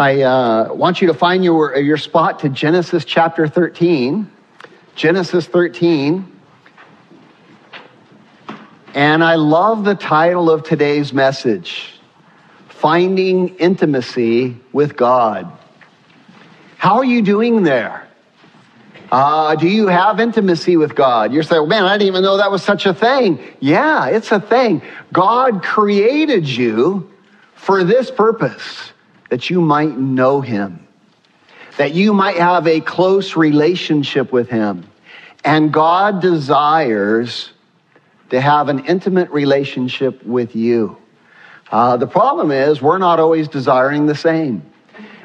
I uh, want you to find your, your spot to Genesis chapter 13. Genesis 13. And I love the title of today's message Finding Intimacy with God. How are you doing there? Uh, do you have intimacy with God? You're saying, man, I didn't even know that was such a thing. Yeah, it's a thing. God created you for this purpose that you might know him, that you might have a close relationship with him. And God desires to have an intimate relationship with you. Uh, the problem is, we're not always desiring the same.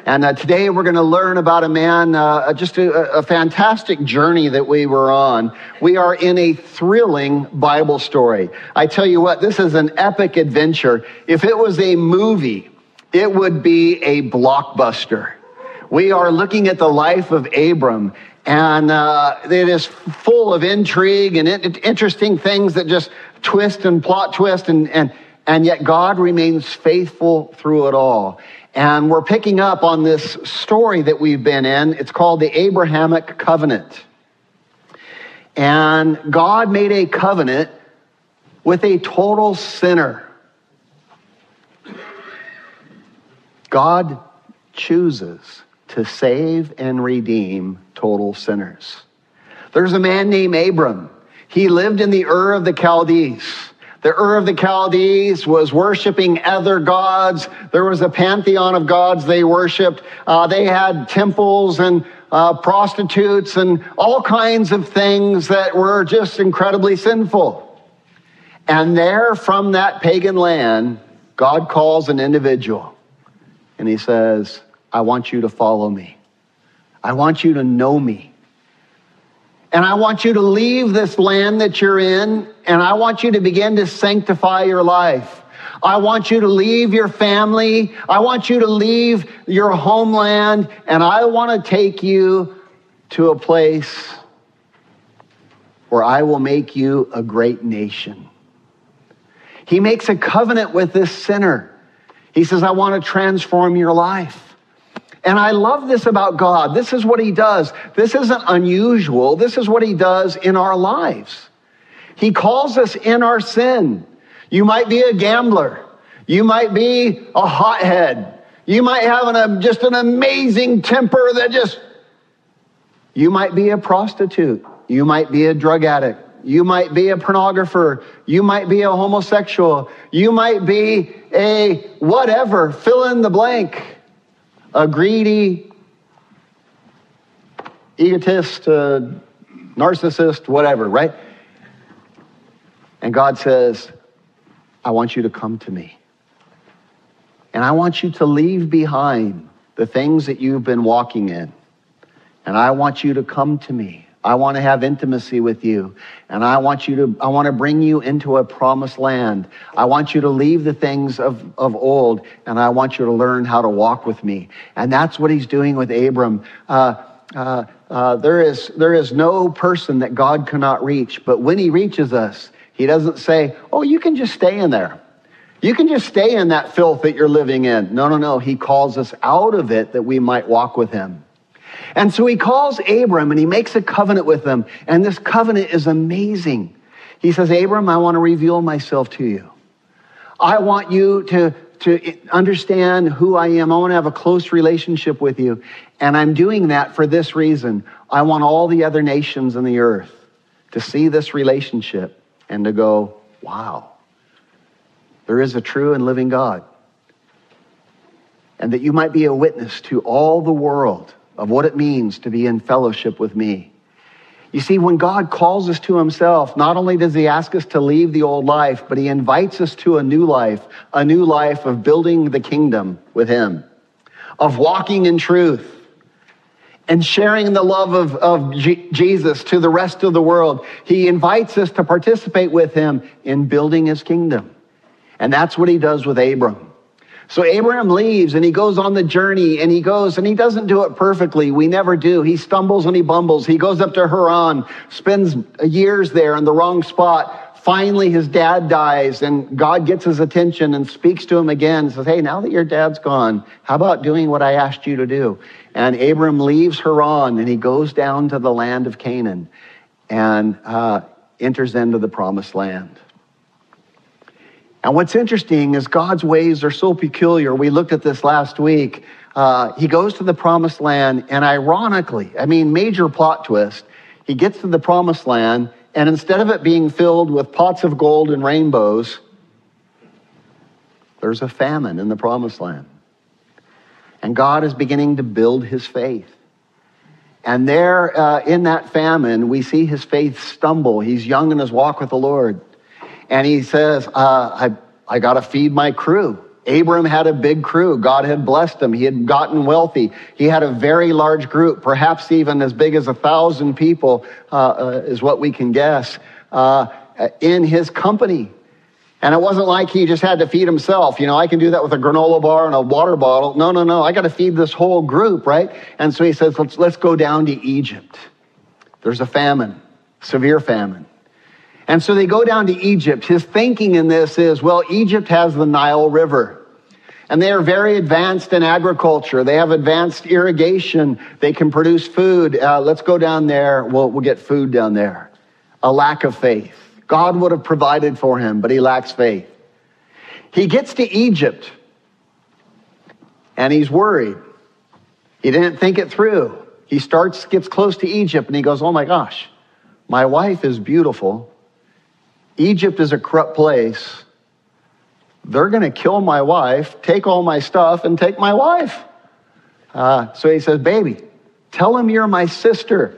And uh, today we're going to learn about a man, uh, just a, a, fantastic journey that we were on. We are in a thrilling Bible story. I tell you what, this is an epic adventure. If it was a movie, it would be a blockbuster. We are looking at the life of Abram, and uh, it is full of intrigue and interesting things that just twist and plot twist, and, and, and yet God remains faithful through it all. And we're picking up on this story that we've been in. It's called the Abrahamic covenant. And God made a covenant with a total sinner. God chooses to save and redeem total sinners. There's a man named Abram. He lived in the Ur of the Chaldees. The Ur of the Chaldees was worshiping other gods. There was a pantheon of gods they worshiped. Uh, they had temples and uh, prostitutes and all kinds of things that were just incredibly sinful. And there, from that pagan land, God calls an individual and he says, I want you to follow me. I want you to know me. And I want you to leave this land that you're in, and I want you to begin to sanctify your life. I want you to leave your family. I want you to leave your homeland, and I want to take you to a place where I will make you a great nation. He makes a covenant with this sinner. He says, I want to transform your life. And I love this about God. This is what He does. This isn't unusual. This is what He does in our lives. He calls us in our sin. You might be a gambler. You might be a hothead. You might have an, just an amazing temper that just, you might be a prostitute. You might be a drug addict. You might be a pornographer. You might be a homosexual. You might be a whatever, fill in the blank, a greedy, egotist, uh, narcissist, whatever, right? And God says, I want you to come to me. And I want you to leave behind the things that you've been walking in. And I want you to come to me. I want to have intimacy with you. And I want you to, I want to bring you into a promised land. I want you to leave the things of, of old and I want you to learn how to walk with me. And that's what he's doing with Abram. Uh, uh, uh, there is, there is no person that God cannot reach, but when he reaches us, he doesn't say, oh, you can just stay in there. You can just stay in that filth that you're living in. No, no, no. He calls us out of it that we might walk with him. And so he calls Abram and he makes a covenant with him. And this covenant is amazing. He says, Abram, I want to reveal myself to you. I want you to, to understand who I am. I want to have a close relationship with you. And I'm doing that for this reason. I want all the other nations in the earth to see this relationship and to go, wow, there is a true and living God. And that you might be a witness to all the world of what it means to be in fellowship with me. You see, when God calls us to himself, not only does he ask us to leave the old life, but he invites us to a new life, a new life of building the kingdom with him. of walking in truth and sharing the love of, of G- Jesus to the rest of the world. He invites us to participate with him in building his kingdom. And that's what he does with Abram. So Abraham leaves and he goes on the journey and he goes and he doesn't do it perfectly. We never do. He stumbles and he bumbles. He goes up to Haran, spends years there in the wrong spot. Finally, his dad dies and God gets his attention and speaks to him again. Says, Hey, now that your dad's gone, how about doing what I asked you to do? And Abram leaves Haran and he goes down to the land of Canaan and uh, enters into the promised land. And what's interesting is God's ways are so peculiar. We looked at this last week. Uh, he goes to the promised land, and ironically, I mean, major plot twist, he gets to the promised land, and instead of it being filled with pots of gold and rainbows, there's a famine in the promised land. And God is beginning to build his faith. And there uh, in that famine, we see his faith stumble. He's young in his walk with the Lord. And he says, uh, I, I got to feed my crew. Abram had a big crew. God had blessed him. He had gotten wealthy. He had a very large group, perhaps even as big as a thousand people, uh, uh, is what we can guess, uh, in his company. And it wasn't like he just had to feed himself. You know, I can do that with a granola bar and a water bottle. No, no, no. I got to feed this whole group, right? And so he says, let's, let's go down to Egypt. There's a famine, severe famine. And so they go down to Egypt. His thinking in this is, well, Egypt has the Nile River. And they are very advanced in agriculture. They have advanced irrigation. They can produce food. Uh, let's go down there. We'll, we'll get food down there. A lack of faith. God would have provided for him, but he lacks faith. He gets to Egypt and he's worried. He didn't think it through. He starts, gets close to Egypt and he goes, Oh my gosh, my wife is beautiful. Egypt is a corrupt place. They're going to kill my wife, take all my stuff, and take my wife. Uh, so he says, Baby, tell him you're my sister.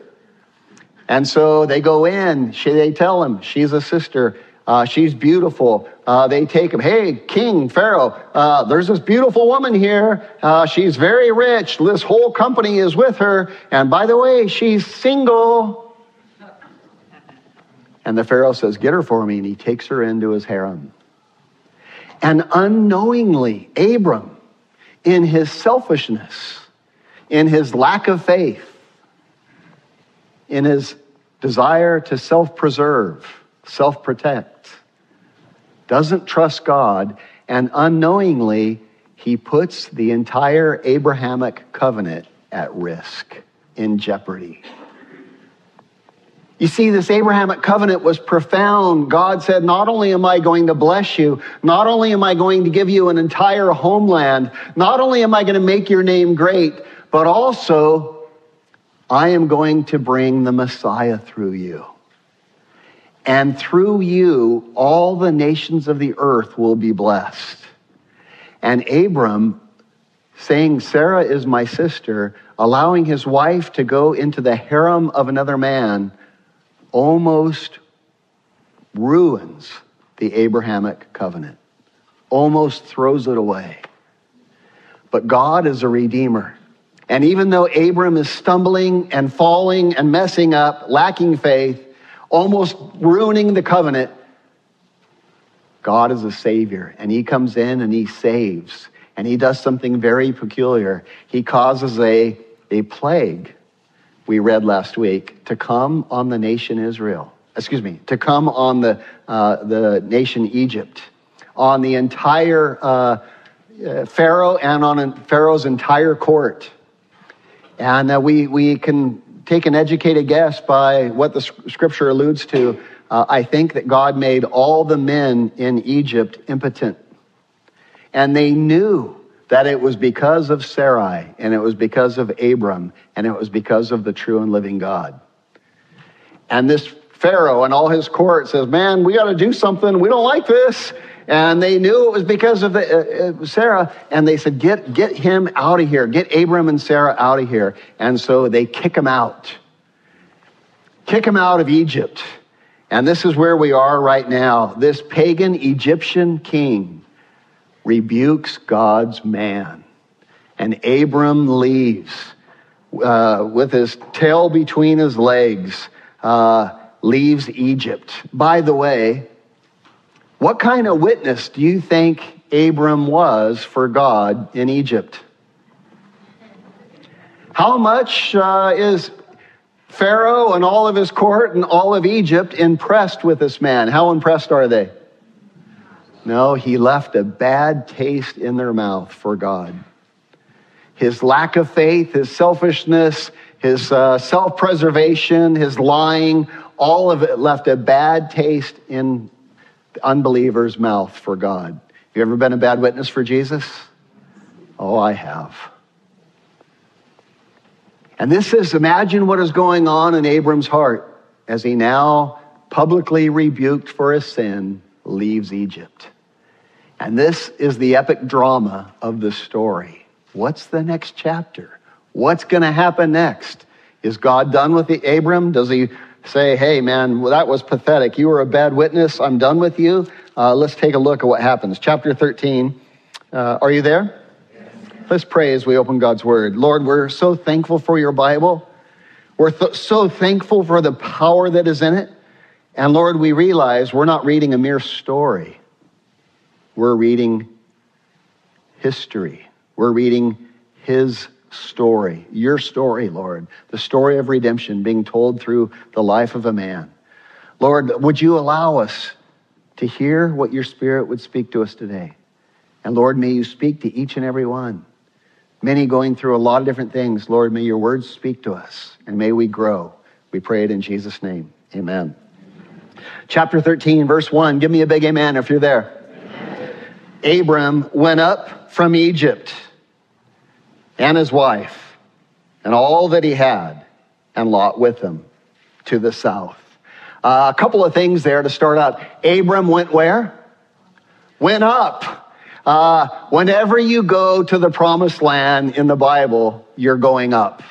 And so they go in, she, they tell him she's a sister. Uh, she's beautiful. Uh, they take him, hey, King, Pharaoh, uh, there's this beautiful woman here. Uh, she's very rich. This whole company is with her. And by the way, she's single. And the Pharaoh says, Get her for me. And he takes her into his harem. And unknowingly, Abram, in his selfishness, in his lack of faith, in his desire to self preserve, self protect, doesn't trust God, and unknowingly, he puts the entire Abrahamic covenant at risk, in jeopardy. You see, this Abrahamic covenant was profound. God said, Not only am I going to bless you, not only am I going to give you an entire homeland, not only am I going to make your name great, but also I am going to bring the Messiah through you. And through you, all the nations of the earth will be blessed. And Abram, saying, Sarah is my sister, allowing his wife to go into the harem of another man almost ruins the Abrahamic covenant, almost throws it away. But God is a redeemer. And even though Abram is stumbling and falling and messing up, lacking faith, almost ruining the covenant, God is a savior. And he comes in and he saves. And he does something very peculiar. He causes a, a plague we read last week, to come on the nation Israel. Excuse me, to come on the, uh, the nation Egypt, on the entire uh, uh Pharaoh and on Pharaoh's entire court. And uh, we, we can take an educated guess by what the scripture alludes to. Uh, I think that God made all the men in Egypt impotent. And they knew that it was because of Sarai and it was because of Abram and it was because of the true and living God. And this Pharaoh and all his court says, Man, we got to do something. We don't like this. And they knew it was because of the, uh, uh, Sarah. And they said, get, get him out of here. Get Abram and Sarah out of here. And so they kick him out. Kick him out of Egypt. And this is where we are right now. This pagan Egyptian king rebukes God's man. And Abram leaves uh, with his tail between his legs, uh, leaves Egypt. By the way, what kind of witness do you think Abram was for God in Egypt? How much uh, is Pharaoh and all of his court and all of Egypt impressed with this man? How impressed are they? No, he left a bad taste in their mouth for God. His lack of faith, his selfishness, his uh, self preservation, his lying, all of it left a bad taste in the unbeliever's mouth for God. You ever been a bad witness for Jesus? Oh, I have. And this is imagine what is going on in Abram's heart as he now, publicly rebuked for his sin, leaves Egypt. And this is the epic drama of the story. What's the next chapter? What's going to happen next? Is God done with the Abram? Does he say, hey, man, well, that was pathetic. You were a bad witness. I'm done with you. Uh, let's take a look at what happens. Chapter 13. Uh, are you there? Let's pray as we open God's word. Lord, we're so thankful for your Bible. We're th- so thankful for the power that is in it. And Lord, we realize we're not reading a mere story. We're reading history. We're reading his story, your story, Lord, the story of redemption being told through the life of a man. Lord, would you allow us to hear what your spirit would speak to us today? And Lord, may you speak to each and every one many going through a lot of different things. Lord, may your words speak to us and may we grow. We pray it in Jesus' name. Amen. Chapter 13, verse 1. Give me a big amen if you're there. Abram went up from Egypt and his wife and all that he had, and Lot with him to the south. Uh, a couple of things there to start out. Abram went where? Went up. Uh, whenever you go to the promised land in the Bible, you're going up.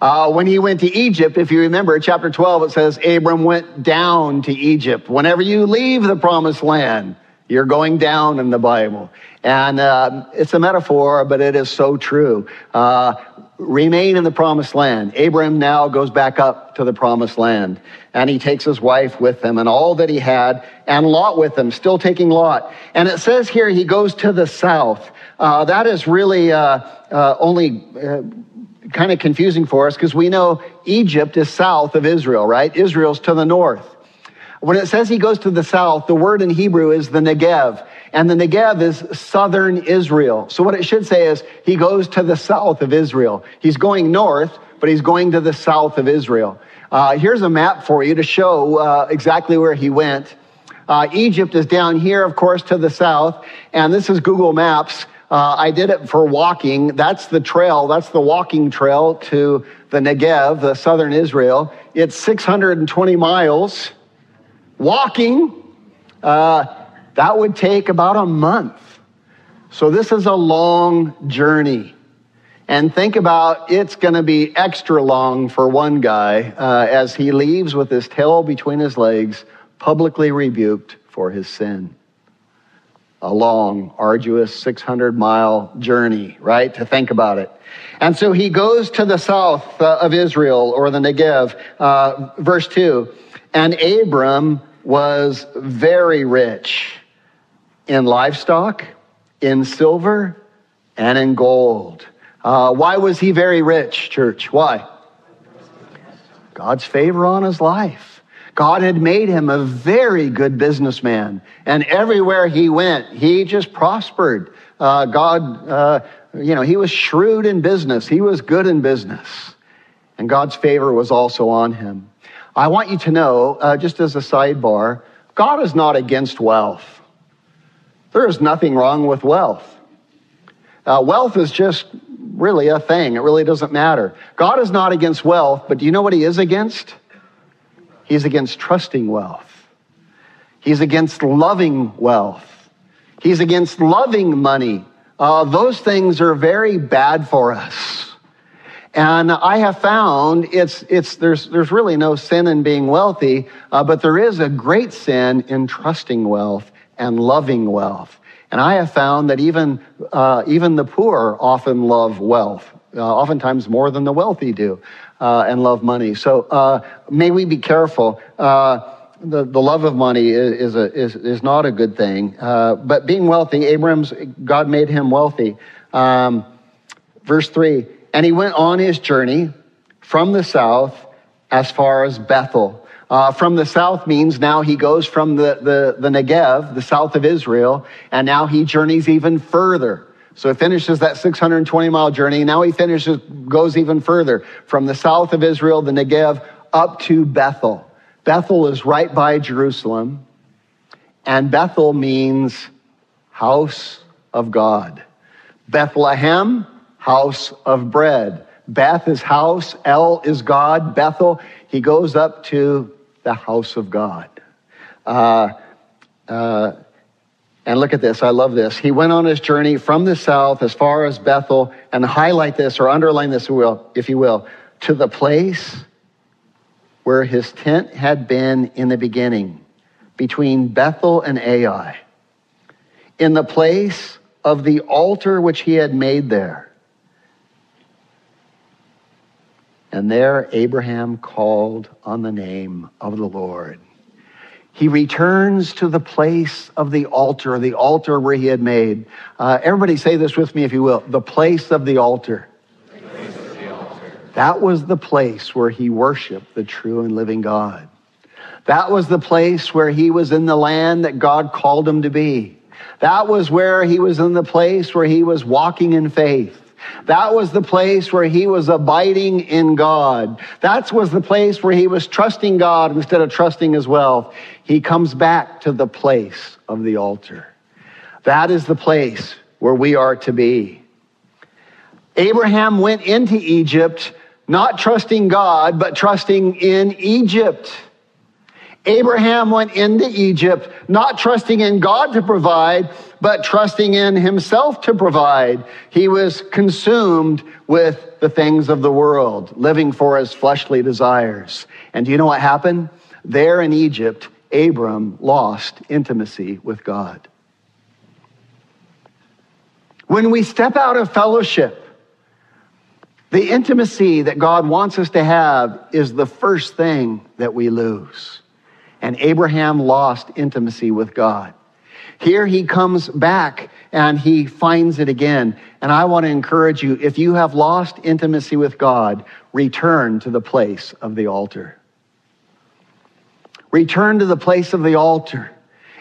Uh, when he went to Egypt, if you remember, chapter 12, it says Abram went down to Egypt. Whenever you leave the promised land, you're going down in the Bible. And uh, it's a metaphor, but it is so true. Uh, remain in the promised land. Abram now goes back up to the promised land, and he takes his wife with him and all that he had, and Lot with him, still taking Lot. And it says here he goes to the south. Uh, that is really uh, uh, only uh, kind of confusing for us because we know Egypt is south of Israel, right? Israel's to the north. When it says he goes to the south, the word in Hebrew is the Negev. And the Negev is southern Israel. So what it should say is he goes to the south of Israel. He's going north, but he's going to the south of Israel. Uh, here's a map for you to show uh, exactly where he went. Uh, Egypt is down here, of course, to the south. And this is Google Maps. Uh, I did it for walking. That's the trail. That's the walking trail to the Negev, the southern Israel. It's 620 miles. Walking, uh, that would take about a month. So this is a long journey. And think about it's going to be extra long for one guy uh, as he leaves with his tail between his legs, publicly rebuked for his sin. A long, arduous 600 mile journey, right? To think about it. And so he goes to the south uh, of Israel or the Negev, uh, verse 2. And Abram was very rich in livestock, in silver, and in gold. Uh, why was he very rich, church? Why? God's favor on his life. God had made him a very good businessman, and everywhere he went, he just prospered. Uh, God, uh, you know, he was shrewd in business, he was good in business, and God's favor was also on him. I want you to know, uh, just as a sidebar, God is not against wealth. There is nothing wrong with wealth. Uh, wealth is just really a thing. It really doesn't matter. God is not against wealth, but do you know what he is against? He's against trusting wealth. He's against loving wealth. He's against loving money. Uh, those things are very bad for us. And I have found it's, it's, there's, there's really no sin in being wealthy, uh, but there is a great sin in trusting wealth and loving wealth. And I have found that even, uh, even the poor often love wealth, uh, oftentimes more than the wealthy do, uh, and love money. So uh, may we be careful. Uh, the, the love of money is, is, a, is, is not a good thing. Uh, but being wealthy, Abram's, God made him wealthy. Um, verse 3 And he went on his journey from the south as far as Bethel. Uh, from the south means now he goes from the, the, the Negev, the south of Israel, and now he journeys even further. So he finishes that 620 mile journey. Now he finishes, goes even further from the south of Israel, the Negev, up to Bethel. Bethel is right by Jerusalem, and Bethel means house of God. Bethlehem, house of bread. Beth is house, El is God, Bethel. He goes up to the house of God. Uh, uh, and look at this, I love this. He went on his journey from the south as far as Bethel, and highlight this or underline this, if you will, to the place where his tent had been in the beginning, between Bethel and Ai, in the place of the altar which he had made there. And there Abraham called on the name of the Lord. He returns to the place of the altar, the altar where he had made. Uh, everybody say this with me, if you will. The place of the altar. That was the place where he worshiped the true and living God. That was the place where he was in the land that God called him to be. That was where he was in the place where he was walking in faith. That was the place where he was abiding in God. That was the place where he was trusting God instead of trusting his wealth. He comes back to the place of the altar. That is the place where we are to be. Abraham went into Egypt not trusting God, but trusting in Egypt. Abraham went into Egypt not trusting in God to provide, but trusting in himself to provide. He was consumed with the things of the world, living for his fleshly desires. And do you know what happened? There in Egypt, Abram lost intimacy with God. When we step out of fellowship, the intimacy that God wants us to have is the first thing that we lose. And Abraham lost intimacy with God. Here he comes back and he finds it again. And I want to encourage you if you have lost intimacy with God, return to the place of the altar. Return to the place of the altar.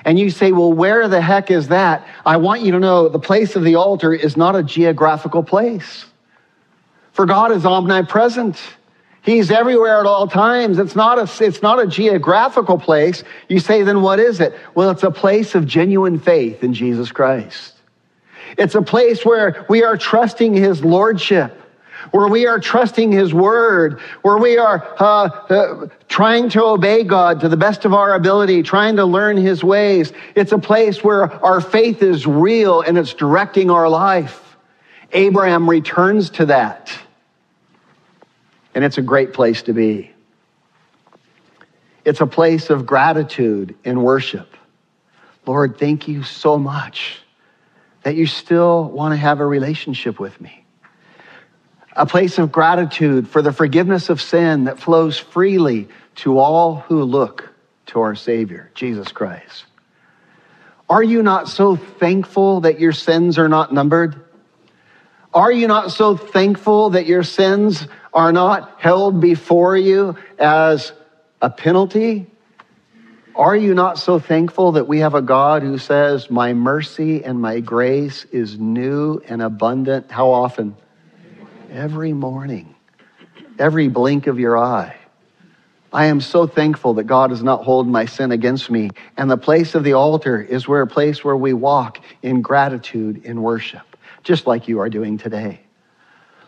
And you say, well, where the heck is that? I want you to know the place of the altar is not a geographical place. For God is omnipresent. He's everywhere at all times. It's not a, it's not a geographical place. You say, then what is it? Well, it's a place of genuine faith in Jesus Christ. It's a place where we are trusting His Lordship, where we are trusting His Word, where we are uh, uh, trying to obey God to the best of our ability, trying to learn His ways. It's a place where our faith is real and it's directing our life. Abraham returns to that. And it's a great place to be. It's a place of gratitude and worship. Lord, thank you so much that you still want to have a relationship with me. A place of gratitude for the forgiveness of sin that flows freely to all who look to our Savior, Jesus Christ. Are you not so thankful that your sins are not numbered? Are you not so thankful that your sins are not held before you as a penalty? Are you not so thankful that we have a God who says, My mercy and my grace is new and abundant? How often? Every morning, every blink of your eye. I am so thankful that God does not hold my sin against me. And the place of the altar is where a place where we walk in gratitude, in worship, just like you are doing today.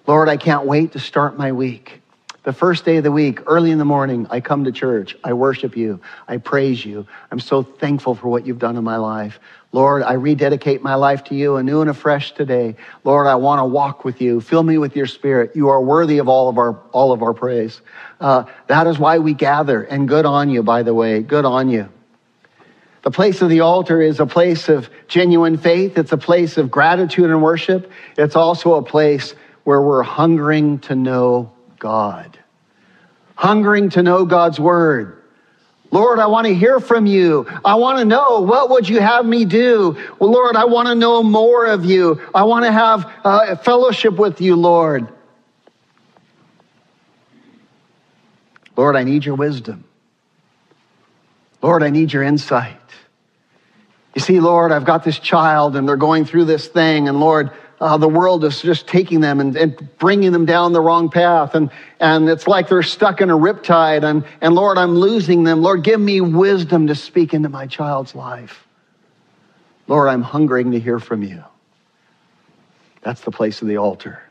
Lord, I can't wait to start my week. The first day of the week, early in the morning, I come to church. I worship you. I praise you. I'm so thankful for what you've done in my life. Lord, I rededicate my life to you anew and afresh today. Lord, I want to walk with you. Fill me with your spirit. You are worthy of all of our, all of our praise. Uh, that is why we gather. And good on you, by the way. Good on you. The place of the altar is a place of genuine faith. It's a place of gratitude and worship. It's also a place where we're hungering to know God. Hungering to know God's word. Lord, I want to hear from you. I want to know what would you have me do? Well, Lord, I want to know more of you. I want to have uh, fellowship with you, Lord. Lord, I need your wisdom. Lord, I need your insight. You see, Lord, I've got this child and they're going through this thing, and Lord, uh, the world is just taking them and, and, bringing them down the wrong path. And, and it's like they're stuck in a riptide. And, and Lord, I'm losing them. Lord, give me wisdom to speak into my child's life. Lord, I'm hungering to hear from you. That's the place of the altar.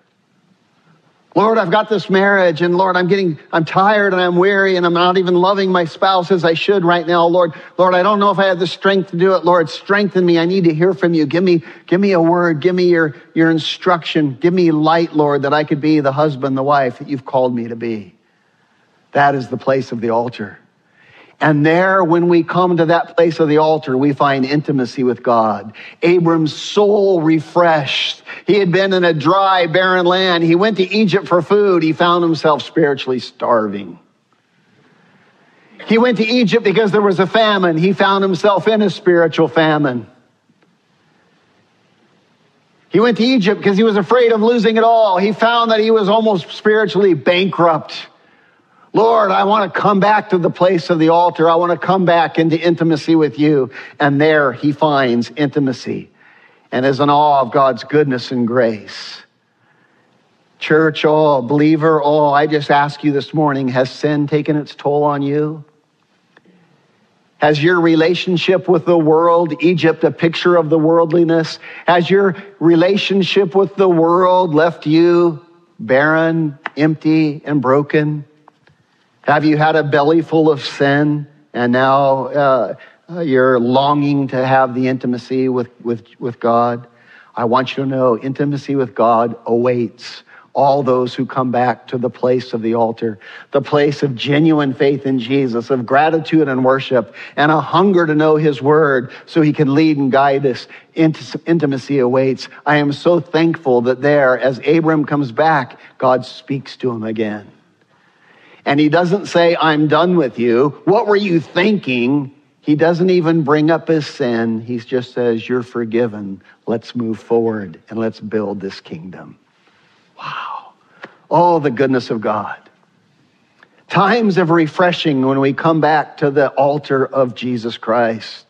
Lord, I've got this marriage and Lord, I'm getting, I'm tired and I'm weary and I'm not even loving my spouse as I should right now. Lord, Lord, I don't know if I have the strength to do it. Lord, strengthen me. I need to hear from you. Give me, give me a word. Give me your, your instruction. Give me light, Lord, that I could be the husband, the wife that you've called me to be. That is the place of the altar. And there, when we come to that place of the altar, we find intimacy with God. Abram's soul refreshed. He had been in a dry, barren land. He went to Egypt for food. He found himself spiritually starving. He went to Egypt because there was a famine. He found himself in a spiritual famine. He went to Egypt because he was afraid of losing it all. He found that he was almost spiritually bankrupt. Lord, I want to come back to the place of the altar. I want to come back into intimacy with you. And there he finds intimacy and is in awe of God's goodness and grace. Church, oh, believer, oh, I just ask you this morning has sin taken its toll on you? Has your relationship with the world, Egypt, a picture of the worldliness? Has your relationship with the world left you barren, empty, and broken? Have you had a belly full of sin and now uh, uh, you're longing to have the intimacy with, with, with God? I want you to know intimacy with God awaits all those who come back to the place of the altar, the place of genuine faith in Jesus, of gratitude and worship, and a hunger to know his word so he can lead and guide us. Intimacy awaits. I am so thankful that there, as Abram comes back, God speaks to him again. And he doesn't say, I'm done with you. What were you thinking? He doesn't even bring up his sin. He just says, You're forgiven. Let's move forward and let's build this kingdom. Wow. Oh, the goodness of God. Times of refreshing when we come back to the altar of Jesus Christ.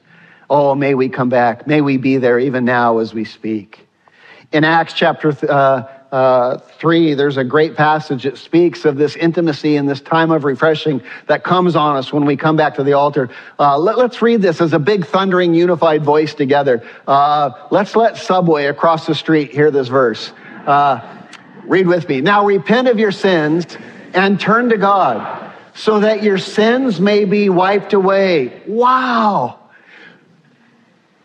Oh, may we come back. May we be there even now as we speak. In Acts chapter uh, uh, 3, there's a great passage that speaks of this intimacy and this time of refreshing that comes on us when we come back to the altar. Uh, let, us read this as a big, thundering, unified voice together. Uh, let's let Subway across the street hear this verse. Uh, read with me. Now repent of your sins and turn to God so that your sins may be wiped away. Wow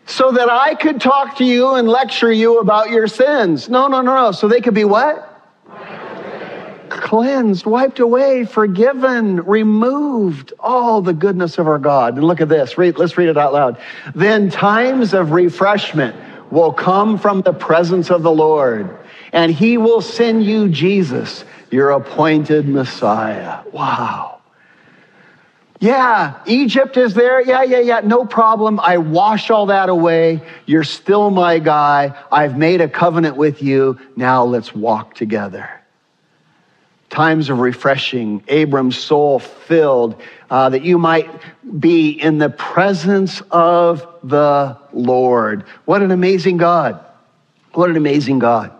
so that I could talk to you and lecture you about your sins. No, no, no, no. So they could be what? Cleansed, wiped away, forgiven, removed. All the goodness of our God. And look at this. Read, let's read it out loud. Then times of refreshment will come from the presence of the Lord, and he will send you Jesus, your appointed Messiah. Wow. Yeah, Egypt is there. Yeah, yeah, yeah. No problem. I wash all that away. You're still my guy. I've made a covenant with you. Now let's walk together. Times of refreshing, Abram's soul filled, uh, that you might be in the presence of the Lord. What an amazing God. What an amazing God.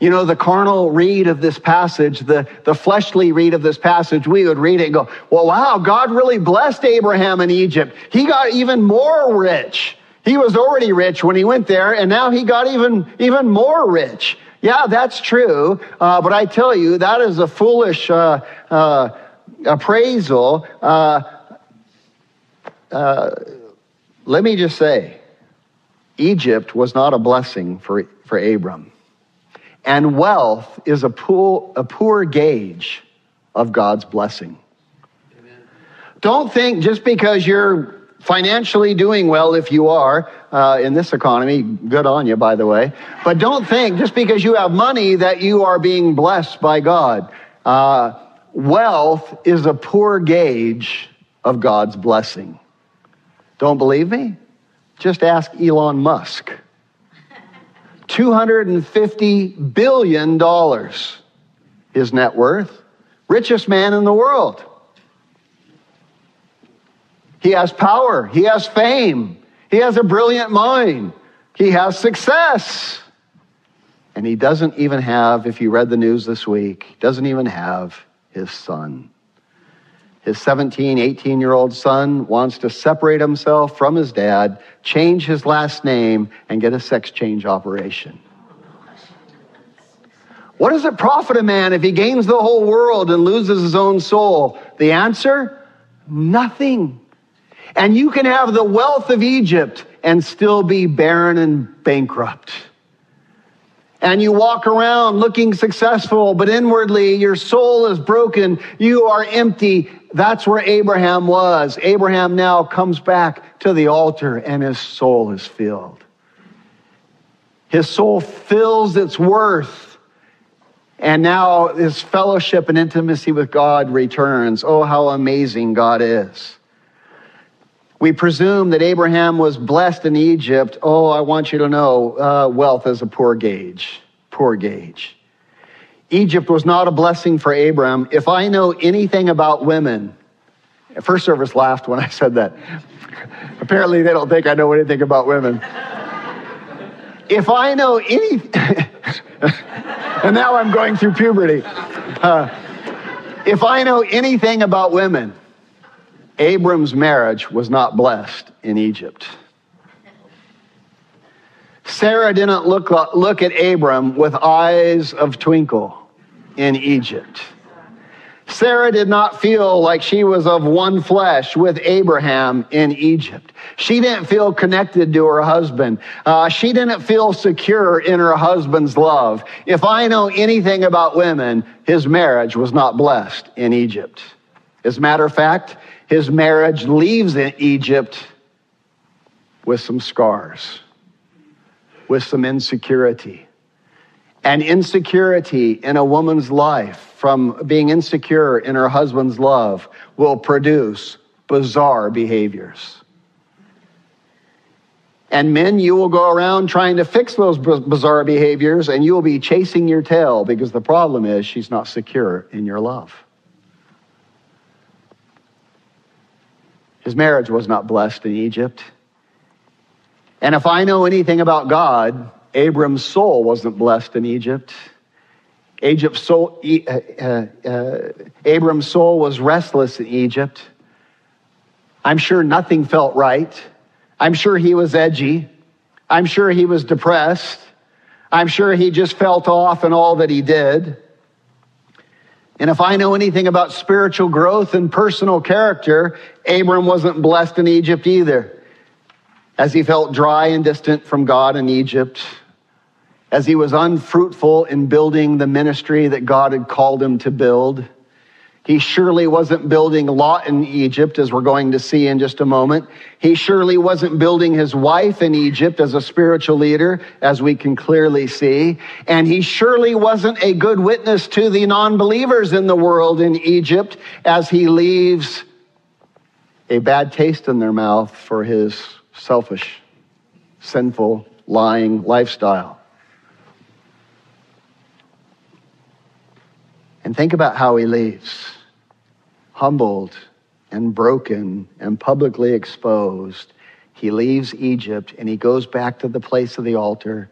You know, the carnal read of this passage, the, the fleshly read of this passage, we would read it and go, well, wow, God really blessed Abraham in Egypt. He got even more rich. He was already rich when he went there, and now he got even, even more rich. Yeah, that's true. Uh, but I tell you, that is a foolish uh, uh, appraisal. Uh, uh, let me just say, Egypt was not a blessing for, for Abram. And wealth is a poor, a poor gauge of God's blessing. Amen. Don't think just because you're financially doing well if you are uh, in this economy. Good on you, by the way. But don't think just because you have money that you are being blessed by God. Uh, wealth is a poor gauge of God's blessing. Don't believe me? Just ask Elon Musk. $250 billion, his net worth. Richest man in the world. He has power. He has fame. He has a brilliant mind. He has success. And he doesn't even have, if you read the news this week, doesn't even have his son. His 17, 18 year old son wants to separate himself from his dad, change his last name, and get a sex change operation. What does it profit a man if he gains the whole world and loses his own soul? The answer? Nothing. And you can have the wealth of Egypt and still be barren and bankrupt. And you walk around looking successful, but inwardly your soul is broken. You are empty. That's where Abraham was. Abraham now comes back to the altar and his soul is filled. His soul fills its worth. And now his fellowship and intimacy with God returns. Oh, how amazing God is. We presume that Abraham was blessed in Egypt. Oh, I want you to know uh, wealth is a poor gauge. Poor gauge. Egypt was not a blessing for Abraham. If I know anything about women, First Service laughed when I said that. Apparently, they don't think I know anything about women. If I know any, and now I'm going through puberty. Uh, if I know anything about women, Abram's marriage was not blessed in Egypt. Sarah didn't look, look at Abram with eyes of twinkle in Egypt. Sarah did not feel like she was of one flesh with Abraham in Egypt. She didn't feel connected to her husband. Uh, she didn't feel secure in her husband's love. If I know anything about women, his marriage was not blessed in Egypt. As a matter of fact, his marriage leaves Egypt with some scars, with some insecurity. And insecurity in a woman's life from being insecure in her husband's love will produce bizarre behaviors. And men, you will go around trying to fix those bizarre behaviors and you will be chasing your tail because the problem is she's not secure in your love. His marriage was not blessed in Egypt. And if I know anything about God, Abram's soul wasn't blessed in Egypt. Egypt's soul, uh, uh, uh, Abram's soul was restless in Egypt. I'm sure nothing felt right. I'm sure he was edgy. I'm sure he was depressed. I'm sure he just felt off in all that he did. And if I know anything about spiritual growth and personal character, Abram wasn't blessed in Egypt either. As he felt dry and distant from God in Egypt, as he was unfruitful in building the ministry that God had called him to build, he surely wasn't building Lot in Egypt, as we're going to see in just a moment. He surely wasn't building his wife in Egypt as a spiritual leader, as we can clearly see. And he surely wasn't a good witness to the non believers in the world in Egypt as he leaves a bad taste in their mouth for his selfish, sinful, lying lifestyle. And think about how he leaves humbled and broken and publicly exposed, he leaves Egypt and he goes back to the place of the altar.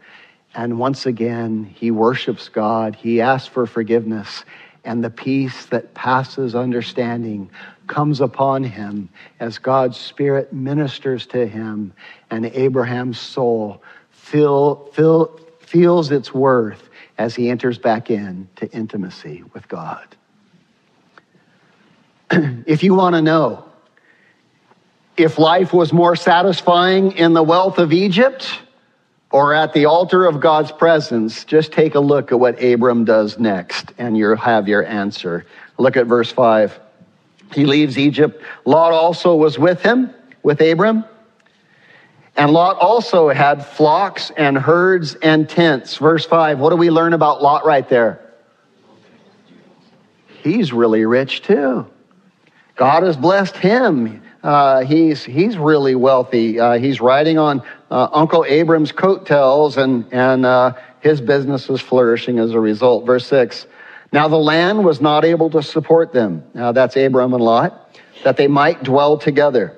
And once again, he worships God. He asks for forgiveness. And the peace that passes understanding comes upon him as God's Spirit ministers to him. And Abraham's soul feel, feel, feels its worth as he enters back in to intimacy with God. if you want to know if life was more satisfying in the wealth of Egypt or at the altar of God's presence, just take a look at what Abram does next and you'll have your answer. Look at verse 5. He leaves Egypt. Lot also was with him with Abram. And Lot also had flocks and herds and tents. Verse 5, what do we learn about Lot right there? He's really rich too. God has blessed him. Uh, he's, he's really wealthy. Uh, he's riding on uh, Uncle Abram's coattails, and, and uh, his business is flourishing as a result. Verse 6 Now the land was not able to support them. Now that's Abram and Lot, that they might dwell together.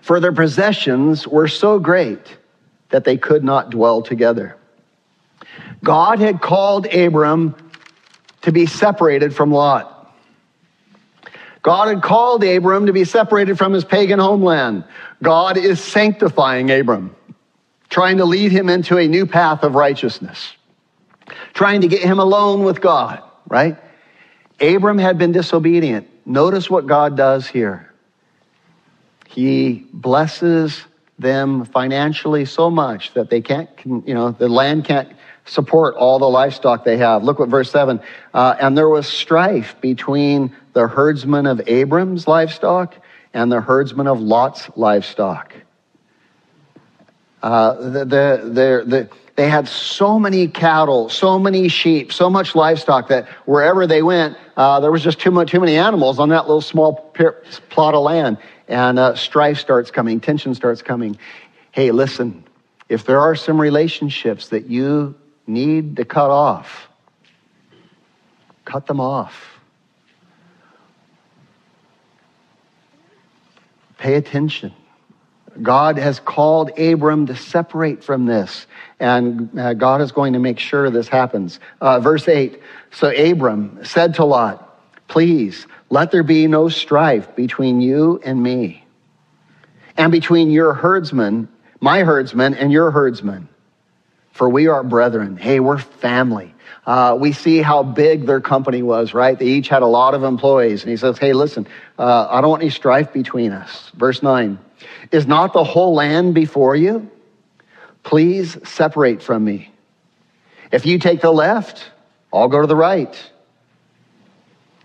For their possessions were so great that they could not dwell together. God had called Abram to be separated from Lot. God had called Abram to be separated from his pagan homeland. God is sanctifying Abram, trying to lead him into a new path of righteousness, trying to get him alone with God, right? Abram had been disobedient. Notice what God does here. He blesses them financially so much that they can't, you know, the land can't support all the livestock they have. Look what verse 7. Uh, and there was strife between the herdsmen of Abram's livestock and the herdsmen of Lot's livestock. Uh, the, the, the, the, they had so many cattle, so many sheep, so much livestock that wherever they went, uh, there was just too much, too many animals on that little small plot of land and uh, strife starts coming, tension starts coming. Hey, listen, if there are some relationships that you need to cut off, cut them off. Pay attention. God has called Abram to separate from this, and uh, God is going to make sure this happens. Uh, verse 8 So Abram said to Lot, Please, let there be no strife between you and me, and between your herdsmen, my herdsmen, and your herdsmen. For we are brethren. Hey, we're family. Uh, we see how big their company was, right? They each had a lot of employees. And he says, Hey, listen, uh, I don't want any strife between us. Verse 9 Is not the whole land before you? Please separate from me. If you take the left, I'll go to the right.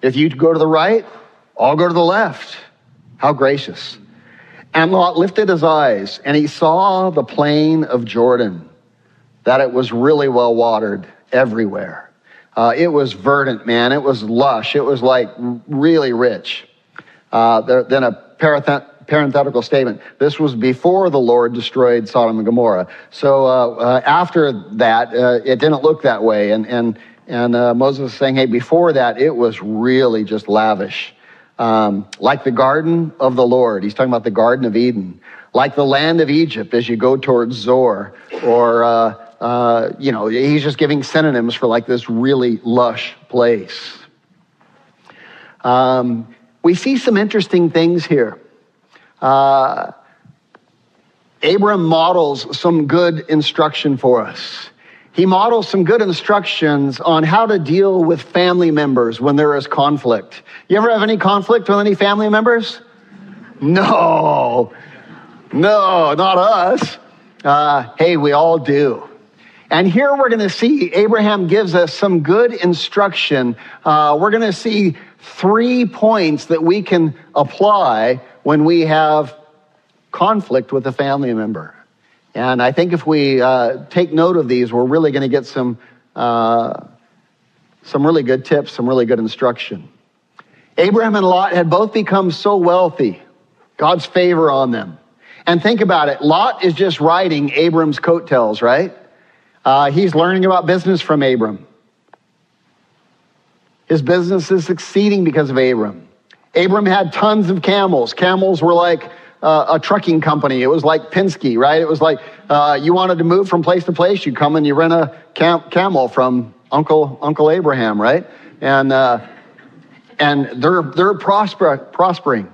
If you go to the right, I'll go to the left. How gracious. And Lot lifted his eyes and he saw the plain of Jordan, that it was really well watered everywhere. Uh, it was verdant, man. It was lush. It was like really rich. Uh, there, then a parenthetical statement. This was before the Lord destroyed Sodom and Gomorrah. So uh, uh after that, uh, it didn't look that way. And, and and uh, Moses is saying, hey, before that, it was really just lavish. Um, like the garden of the Lord. He's talking about the Garden of Eden. Like the land of Egypt as you go towards Zoar. Or, uh, uh, you know, he's just giving synonyms for like this really lush place. Um, we see some interesting things here. Uh, Abram models some good instruction for us he models some good instructions on how to deal with family members when there is conflict. You ever have any conflict with any family members? No, no, not us. Uh, hey, we all do. And here we're going to see Abraham gives us some good instruction. Uh, we're going to see three points that we can apply when we have conflict with a family member. And I think if we uh, take note of these, we're really going to get some, uh, some really good tips, some really good instruction. Abraham and Lot had both become so wealthy, God's favor on them. And think about it Lot is just riding Abram's coattails, right? Uh, he's learning about business from Abram. His business is succeeding because of Abram. Abram had tons of camels. Camels were like uh, a trucking company. It was like Penske, right? It was like uh, you wanted to move from place to place, you come and you rent a cam- camel from Uncle Uncle Abraham, right? And uh, and they're they're prosper, prospering,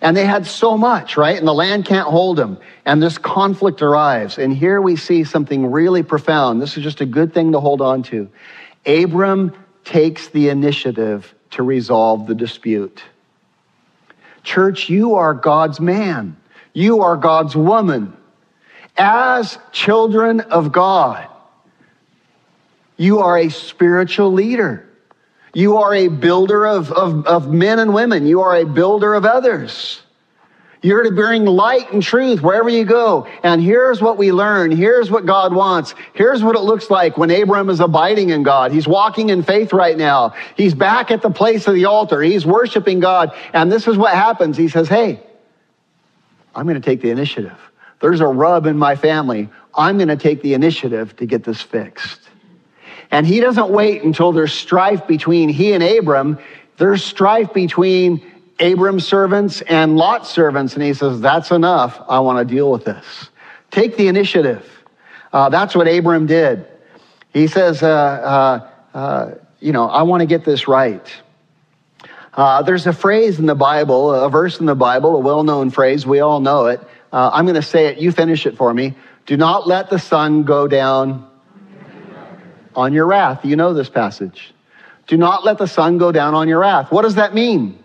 and they had so much, right? And the land can't hold them, and this conflict arrives. And here we see something really profound. This is just a good thing to hold on to. Abram takes the initiative to resolve the dispute. Church, you are God's man. You are God's woman. As children of God, you are a spiritual leader. You are a builder of, of, of men and women. You are a builder of others. You're to bring light and truth wherever you go. And here's what we learn. Here's what God wants. Here's what it looks like when Abram is abiding in God. He's walking in faith right now. He's back at the place of the altar. He's worshiping God. And this is what happens. He says, Hey, I'm going to take the initiative. There's a rub in my family. I'm going to take the initiative to get this fixed. And he doesn't wait until there's strife between he and Abram. There's strife between Abram's servants and Lot's servants. And he says, That's enough. I want to deal with this. Take the initiative. Uh, that's what Abram did. He says, uh, uh, uh You know, I want to get this right. Uh, there's a phrase in the Bible, a verse in the Bible, a well known phrase. We all know it. Uh, I'm going to say it. You finish it for me. Do not let the sun go down on your wrath. You know this passage. Do not let the sun go down on your wrath. What does that mean?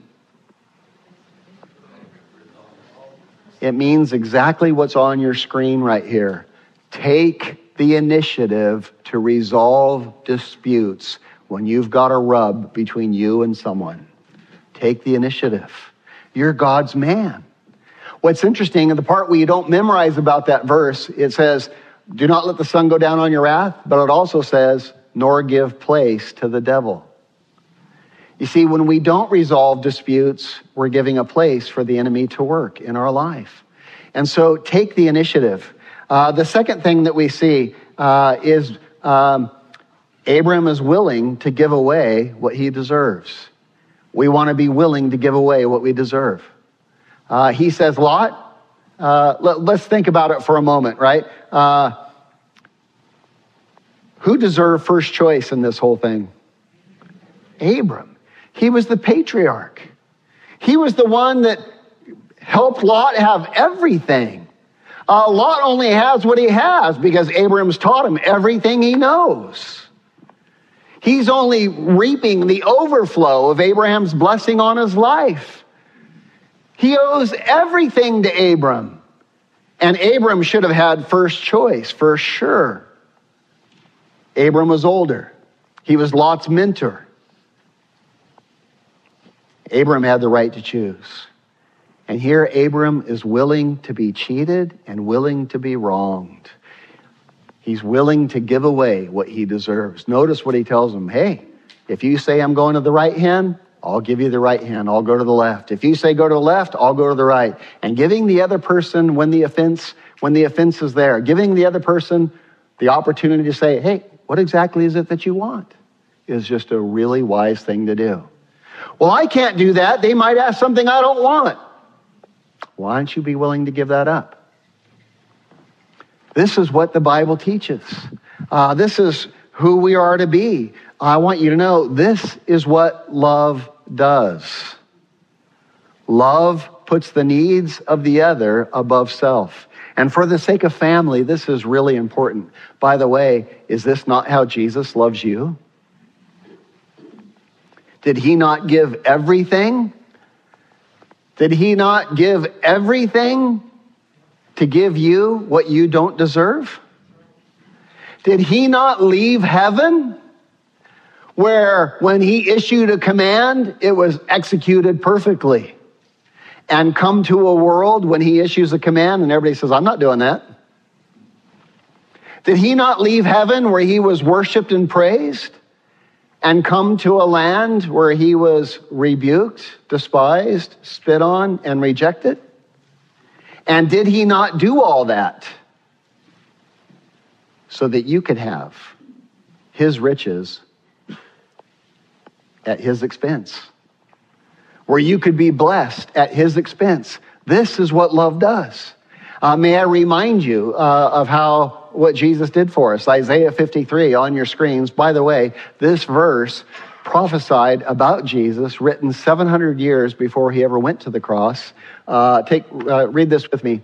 It means exactly what's on your screen right here. Take the initiative to resolve disputes when you've got a rub between you and someone. Take the initiative. You're God's man. What's interesting, in the part where you don't memorize about that verse, it says, Do not let the sun go down on your wrath, but it also says, Nor give place to the devil. You see, when we don't resolve disputes, we're giving a place for the enemy to work in our life. And so take the initiative. Uh, the second thing that we see uh, is um, Abram is willing to give away what he deserves. We want to be willing to give away what we deserve. Uh, he says, Lot, uh, let, us think about it for a moment, right? Uh, who deserved first choice in this whole thing? Abram. He was the patriarch. He was the one that helped Lot have everything. Uh, Lot only has what he has because Abram's taught him everything he knows. He's only reaping the overflow of Abraham's blessing on his life. He owes everything to Abram. And Abram should have had first choice, for sure. Abram was older, he was Lot's mentor. Abram had the right to choose. And here, Abram is willing to be cheated and willing to be wronged. He's willing to give away what he deserves. Notice what he tells him Hey, if you say I'm going to the right hand, I'll give you the right hand. I'll go to the left. If you say go to the left, I'll go to the right. And giving the other person when the offense, when the offense is there, giving the other person the opportunity to say, hey, what exactly is it that you want? Is just a really wise thing to do. Well, I can't do that. They might ask something I don't want. Why don't you be willing to give that up? This is what the Bible teaches. Uh, this is who we are to be. I want you to know this is what love does. Love puts the needs of the other above self. And for the sake of family, this is really important. By the way, is this not how Jesus loves you? Did he not give everything? Did he not give everything to give you what you don't deserve? Did he not leave heaven where when he issued a command, it was executed perfectly? And come to a world when he issues a command and everybody says, I'm not doing that. Did he not leave heaven where he was worshiped and praised? And come to a land where he was rebuked, despised, spit on, and rejected? And did he not do all that so that you could have his riches at his expense? Where you could be blessed at his expense. This is what love does. Uh, may I remind you uh, of how what Jesus did for us? Isaiah 53 on your screens. By the way, this verse prophesied about Jesus, written 700 years before he ever went to the cross. Uh, take, uh, read this with me.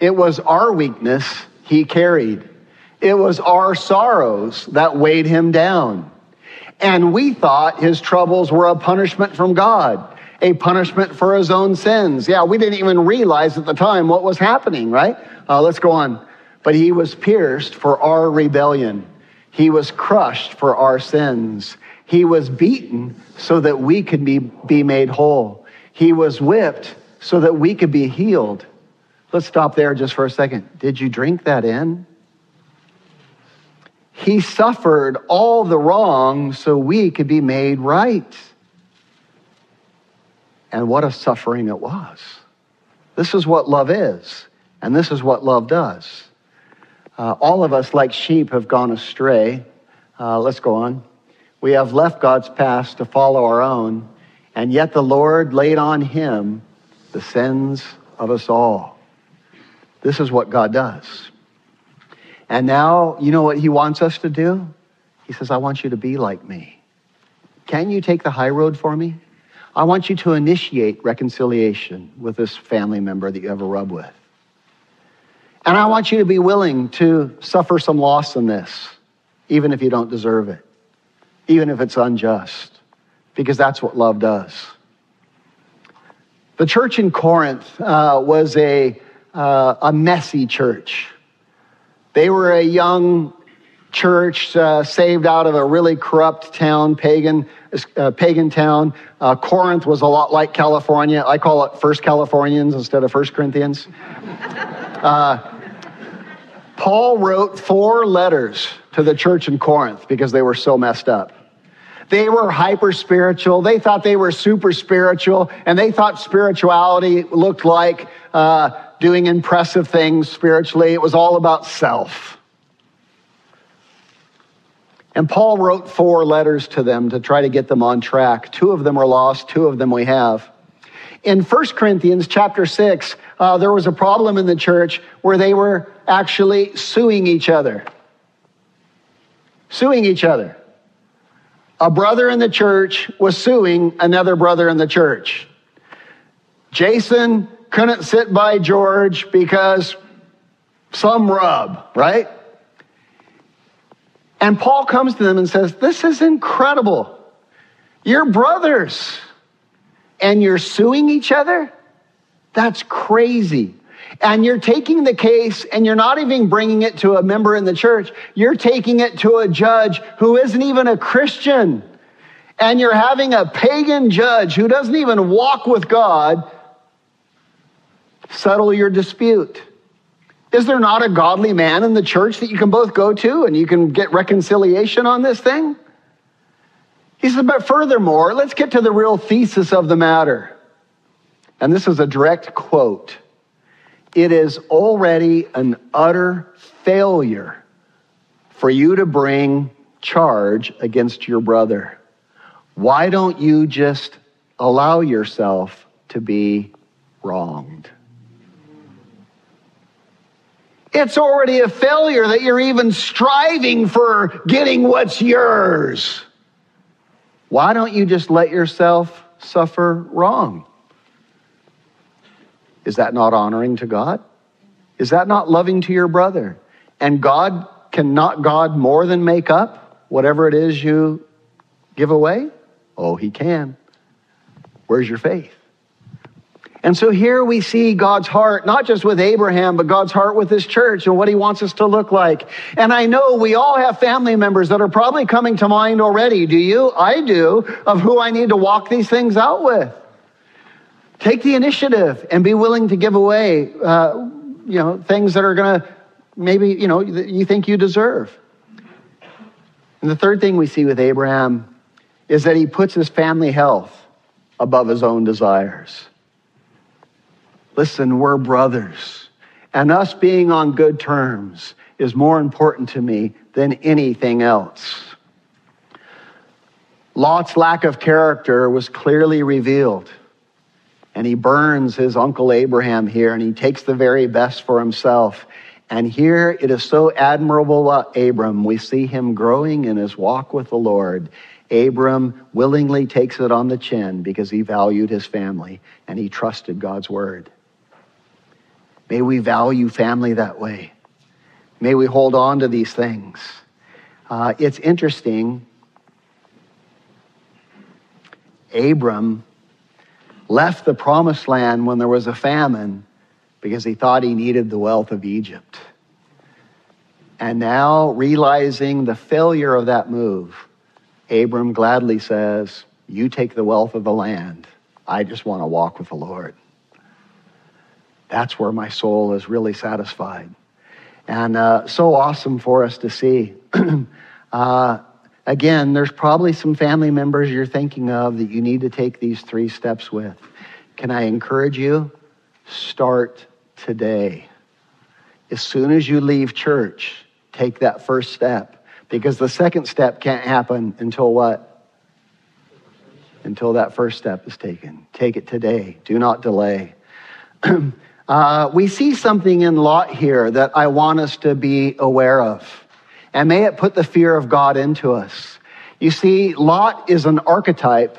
It was our weakness he carried. It was our sorrows that weighed him down. And we thought his troubles were a punishment from God, a punishment for his own sins. Yeah, we didn't even realize at the time what was happening, right? Uh, let's go on. But he was pierced for our rebellion. He was crushed for our sins. He was beaten so that we could be, be made whole. He was whipped so that we could be healed. Let's stop there just for a second. Did you drink that in? He suffered all the wrong so we could be made right. And what a suffering it was. This is what love is, and this is what love does. Uh, all of us, like sheep, have gone astray. Uh, let's go on. We have left God's path to follow our own, and yet the Lord laid on him the sins of us all. This is what God does. And now, you know what he wants us to do? He says, I want you to be like me. Can you take the high road for me? I want you to initiate reconciliation with this family member that you have a rub with. And I want you to be willing to suffer some loss in this, even if you don't deserve it, even if it's unjust, because that's what love does. The church in Corinth uh, was a, uh, a messy church. They were a young church uh, saved out of a really corrupt town, pagan, uh, pagan town. Uh, Corinth was a lot like California. I call it First Californians instead of First Corinthians. Paul wrote four letters to the church in Corinth because they were so messed up. They were hyper spiritual. They thought they were super spiritual, and they thought spirituality looked like uh, doing impressive things spiritually. It was all about self. And Paul wrote four letters to them to try to get them on track. Two of them are lost, two of them we have. In 1 Corinthians chapter 6, uh, there was a problem in the church where they were actually suing each other. Suing each other. A brother in the church was suing another brother in the church. Jason couldn't sit by George because some rub, right? And Paul comes to them and says, This is incredible. You're brothers and you're suing each other? That's crazy. And you're taking the case and you're not even bringing it to a member in the church. You're taking it to a judge who isn't even a Christian. And you're having a pagan judge who doesn't even walk with God settle your dispute. Is there not a godly man in the church that you can both go to and you can get reconciliation on this thing? He says, but furthermore, let's get to the real thesis of the matter. And this is a direct quote. It is already an utter failure for you to bring charge against your brother. Why don't you just allow yourself to be wronged? It's already a failure that you're even striving for getting what's yours. Why don't you just let yourself suffer wrong? Is that not honoring to God? Is that not loving to your brother? And God cannot God more than make up whatever it is you give away? Oh, he can. Where's your faith? And so here we see God's heart, not just with Abraham, but God's heart with his church and what he wants us to look like. And I know we all have family members that are probably coming to mind already. Do you? I do, of who I need to walk these things out with. Take the initiative and be willing to give away, uh, you know, things that are going to maybe, you know, you think you deserve. And the third thing we see with Abraham is that he puts his family health above his own desires. Listen, we're brothers. And us being on good terms is more important to me than anything else. Lot's lack of character was clearly revealed. And he burns his uncle Abraham here and he takes the very best for himself. And here it is so admirable about Abram. We see him growing in his walk with the Lord. Abram willingly takes it on the chin because he valued his family and he trusted God's word. May we value family that way. May we hold on to these things. Uh, it's interesting. Abram left the promised land when there was a famine because he thought he needed the wealth of Egypt. And now, realizing the failure of that move, Abram gladly says, You take the wealth of the land. I just want to walk with the Lord. That's where my soul is really satisfied. And uh, so awesome for us to see. uh, again, there's probably some family members you're thinking of that you need to take these three steps with. Can I encourage you? Start today. As soon as you leave church, take that first step. Because the second step can't happen until what? Until that first step is taken. Take it today. Do not delay. uh, we see something in Lot here that I want us to be aware of. And may it put the fear of God into us. You see, Lot is an archetype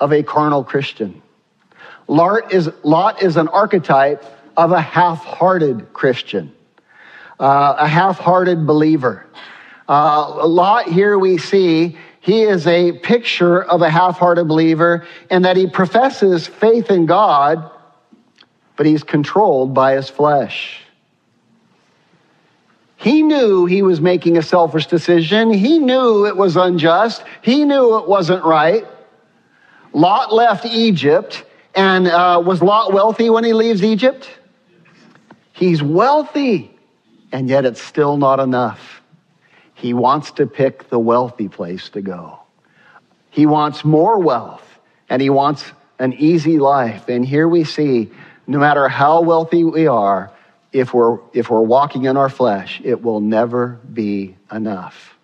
of a carnal Christian. Lot is, Lot is an archetype of a half hearted Christian, uh, a half hearted believer. Uh, Lot here we see he is a picture of a half hearted believer in that he professes faith in God, but he's controlled by his flesh. He knew he was making a selfish decision. He knew it was unjust. He knew it wasn't right. Lot left Egypt, and uh, was Lot wealthy when he leaves Egypt? He's wealthy, and yet it's still not enough. He wants to pick the wealthy place to go. He wants more wealth, and he wants an easy life. And here we see no matter how wealthy we are, if we're, if we're walking in our flesh, it will never be enough.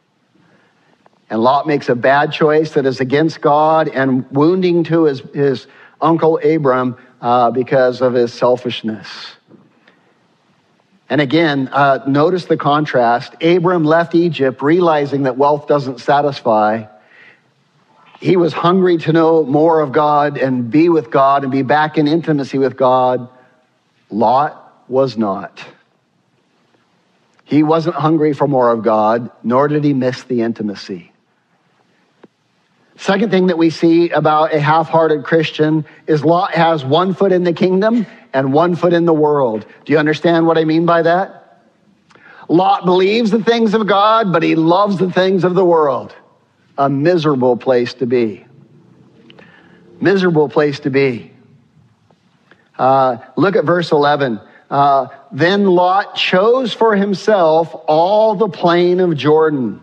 And Lot makes a bad choice that is against God and wounding to his, his uncle Abram uh, because of his selfishness. And again, uh, notice the contrast. Abram left Egypt realizing that wealth doesn't satisfy. He was hungry to know more of God and be with God and be back in intimacy with God. Lot was not. He wasn't hungry for more of God, nor did he miss the intimacy. Second thing that we see about a half hearted Christian is Lot has one foot in the kingdom and one foot in the world. Do you understand what I mean by that? Lot believes the things of God, but he loves the things of the world. A miserable place to be. Miserable place to be. Uh, look at verse 11. Uh, then Lot chose for himself all the plain of Jordan,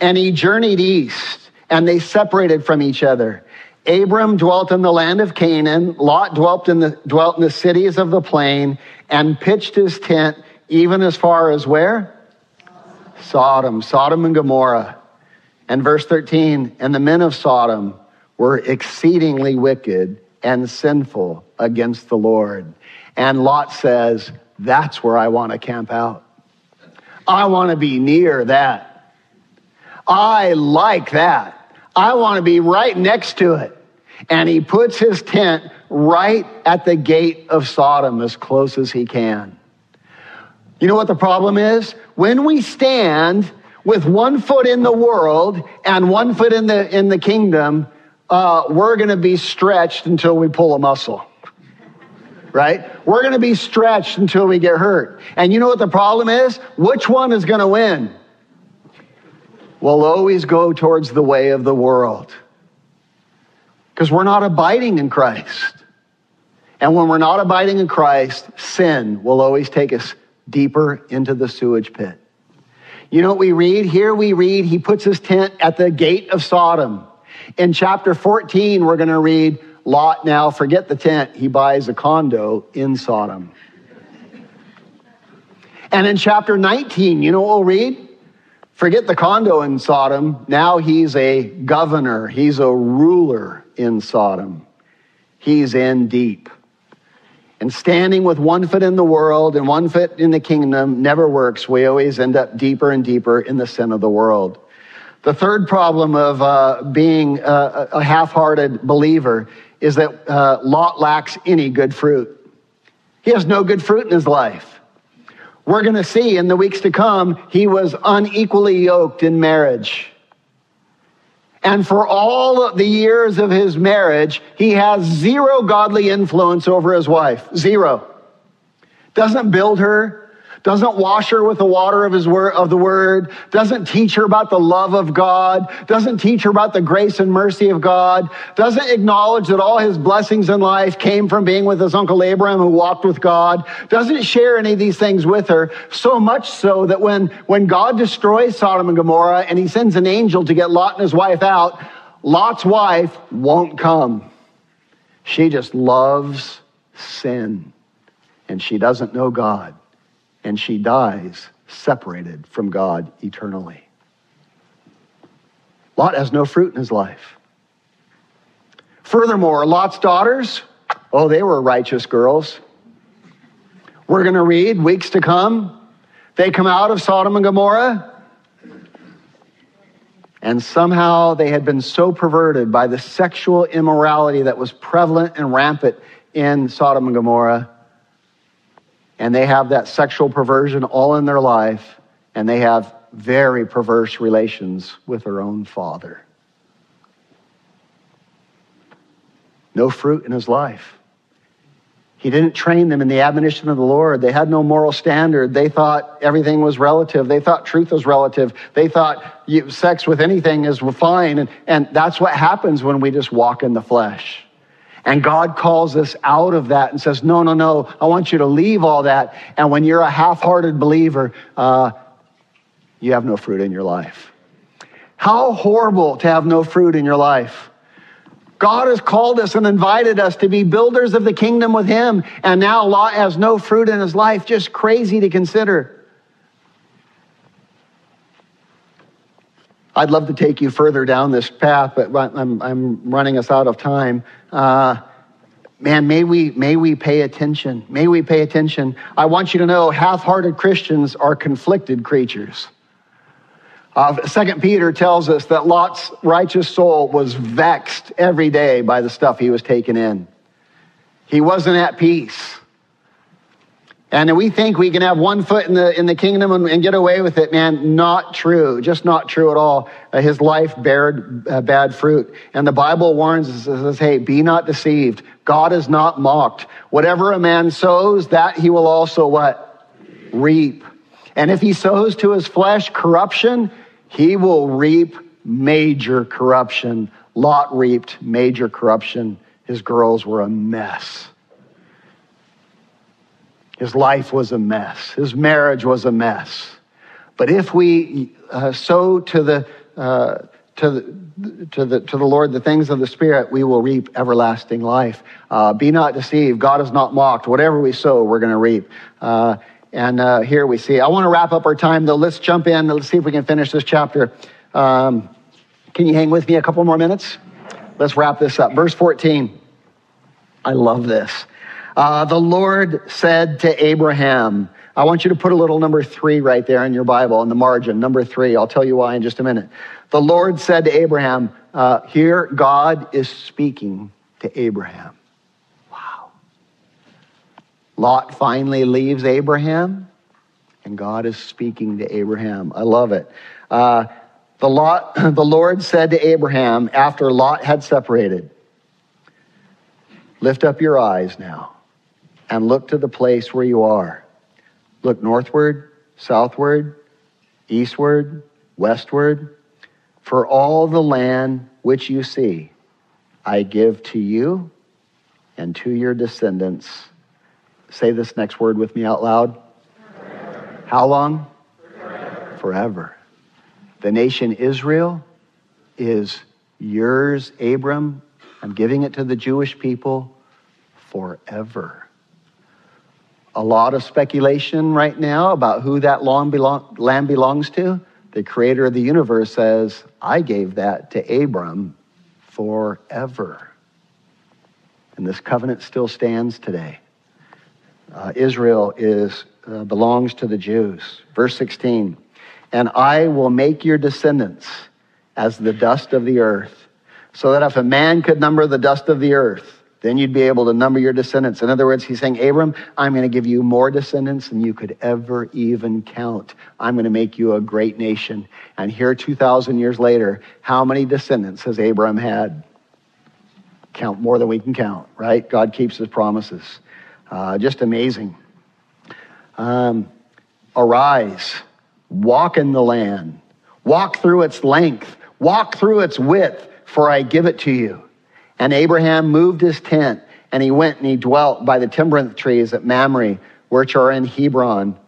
and he journeyed east and they separated from each other. Abram dwelt in the land of Canaan. Lot dwelt in the, dwelt in the cities of the plain and pitched his tent even as far as where? Sodom, Sodom and Gomorrah. And verse 13, and the men of Sodom were exceedingly wicked and sinful against the Lord. And Lot says, that's where I want to camp out. I want to be near that. I like that. I want to be right next to it. And he puts his tent right at the gate of Sodom as close as he can. You know what the problem is? When we stand with one foot in the world and one foot in the, in the kingdom, uh, we're going to be stretched until we pull a muscle. Right? We're going to be stretched until we get hurt. And you know what the problem is? Which one is going to win? We'll always go towards the way of the world. Because we're not abiding in Christ. And when we're not abiding in Christ, sin will always take us deeper into the sewage pit. You know what we read? Here we read, he puts his tent at the gate of Sodom. In chapter 14, we're going to read, Lot now, forget the tent, he buys a condo in Sodom. And in chapter 19, you know what we'll read? Forget the condo in Sodom. Now he's a governor, he's a ruler in Sodom. He's in deep. And standing with one foot in the world and one foot in the kingdom never works. We always end up deeper and deeper in the sin of the world. The third problem of uh, being a, a half hearted believer is that uh, Lot lacks any good fruit. He has no good fruit in his life we're going to see in the weeks to come, he was unequally yoked in marriage. And for all the years of his marriage, he has zero godly influence over his wife. Zero. Doesn't build her, doesn't wash her with the water of his word, of the word, doesn't teach her about the love of God, doesn't teach her about the grace and mercy of God, doesn't acknowledge that all his blessings in life came from being with his uncle Abraham who walked with God, doesn't share any of these things with her, so much so that when, when God destroys Sodom and Gomorrah and he sends an angel to get Lot and his wife out, Lot's wife won't come. She just loves sin and she doesn't know God and she dies separated from God eternally. Lot has no fruit in his life. Furthermore, Lot's daughters, oh, they were righteous girls. We're going to read weeks to come. They come out of Sodom and Gomorrah. And somehow they had been so perverted by the sexual immorality that was prevalent and rampant in Sodom and Gomorrah. And they have that sexual perversion all in their life, and they have very perverse relations with their own father. No fruit in his life. He didn't train them in the admonition of the Lord. They had no moral standard. They thought everything was relative. They thought truth was relative. They thought sex with anything is fine. And, and that's what happens when we just walk in the flesh. And God calls us out of that and says, No, no, no, I want you to leave all that. And when you're a half hearted believer, uh, you have no fruit in your life. How horrible to have no fruit in your life. God has called us and invited us to be builders of the kingdom with Him, and now Lot has no fruit in his life. Just crazy to consider. I'd love to take you further down this path, but I'm, I'm running us out of time. Uh, man, may we, may we pay attention. May we pay attention. I want you to know half hearted Christians are conflicted creatures. Uh, Second Peter tells us that Lot's righteous soul was vexed every day by the stuff he was taking in. He wasn't at peace. And we think we can have one foot in the, in the kingdom and, and get away with it, man. Not true. Just not true at all. Uh, his life bared uh, bad fruit. And the Bible warns us, says, hey, be not deceived. God is not mocked. Whatever a man sows, that he will also what? Reap. And if he sows to his flesh corruption, he will reap major corruption. Lot reaped major corruption. His girls were a mess. His life was a mess. His marriage was a mess. But if we uh, sow to the, uh, to, the, to, the, to the Lord the things of the Spirit, we will reap everlasting life. Uh, be not deceived. God is not mocked. Whatever we sow, we're going to reap. Uh, and uh, here we see. I want to wrap up our time, though. Let's jump in. Let's see if we can finish this chapter. Um, can you hang with me a couple more minutes? Let's wrap this up. Verse 14. I love this. Uh, the Lord said to Abraham, I want you to put a little number three right there in your Bible in the margin. Number three. I'll tell you why in just a minute. The Lord said to Abraham, uh, Here God is speaking to Abraham. Wow. Lot finally leaves Abraham, and God is speaking to Abraham. I love it. Uh, the, Lot, the Lord said to Abraham after Lot had separated, Lift up your eyes now and look to the place where you are. Look northward, southward, eastward, westward. For all the land which you see, I give to you and to your descendants. Say this next word with me out loud. Forever. How long? Forever. Forever. The nation Israel is yours, Abram. I'm giving it to the Jewish people forever a lot of speculation right now about who that belong, land belongs to. The creator of the universe says, I gave that to Abram forever. And this covenant still stands today. Uh, Israel is, uh, belongs to the Jews. Verse 16, and I will make your descendants as the dust of the earth, so that if a man could number the dust of the earth, then you'd be able to number your descendants. In other words, he's saying, Abram, I'm going to give you more descendants than you could ever even count. I'm going to make you a great nation. And here, 2,000 years later, how many descendants has Abram had? Count more than we can count, right? God keeps his promises. Uh, just amazing. Um, Arise, walk in the land, walk through its length, walk through its width, for I give it to you. And Abraham moved his tent, and he went and he dwelt by the terebinth trees at Mamre, which are in Hebron,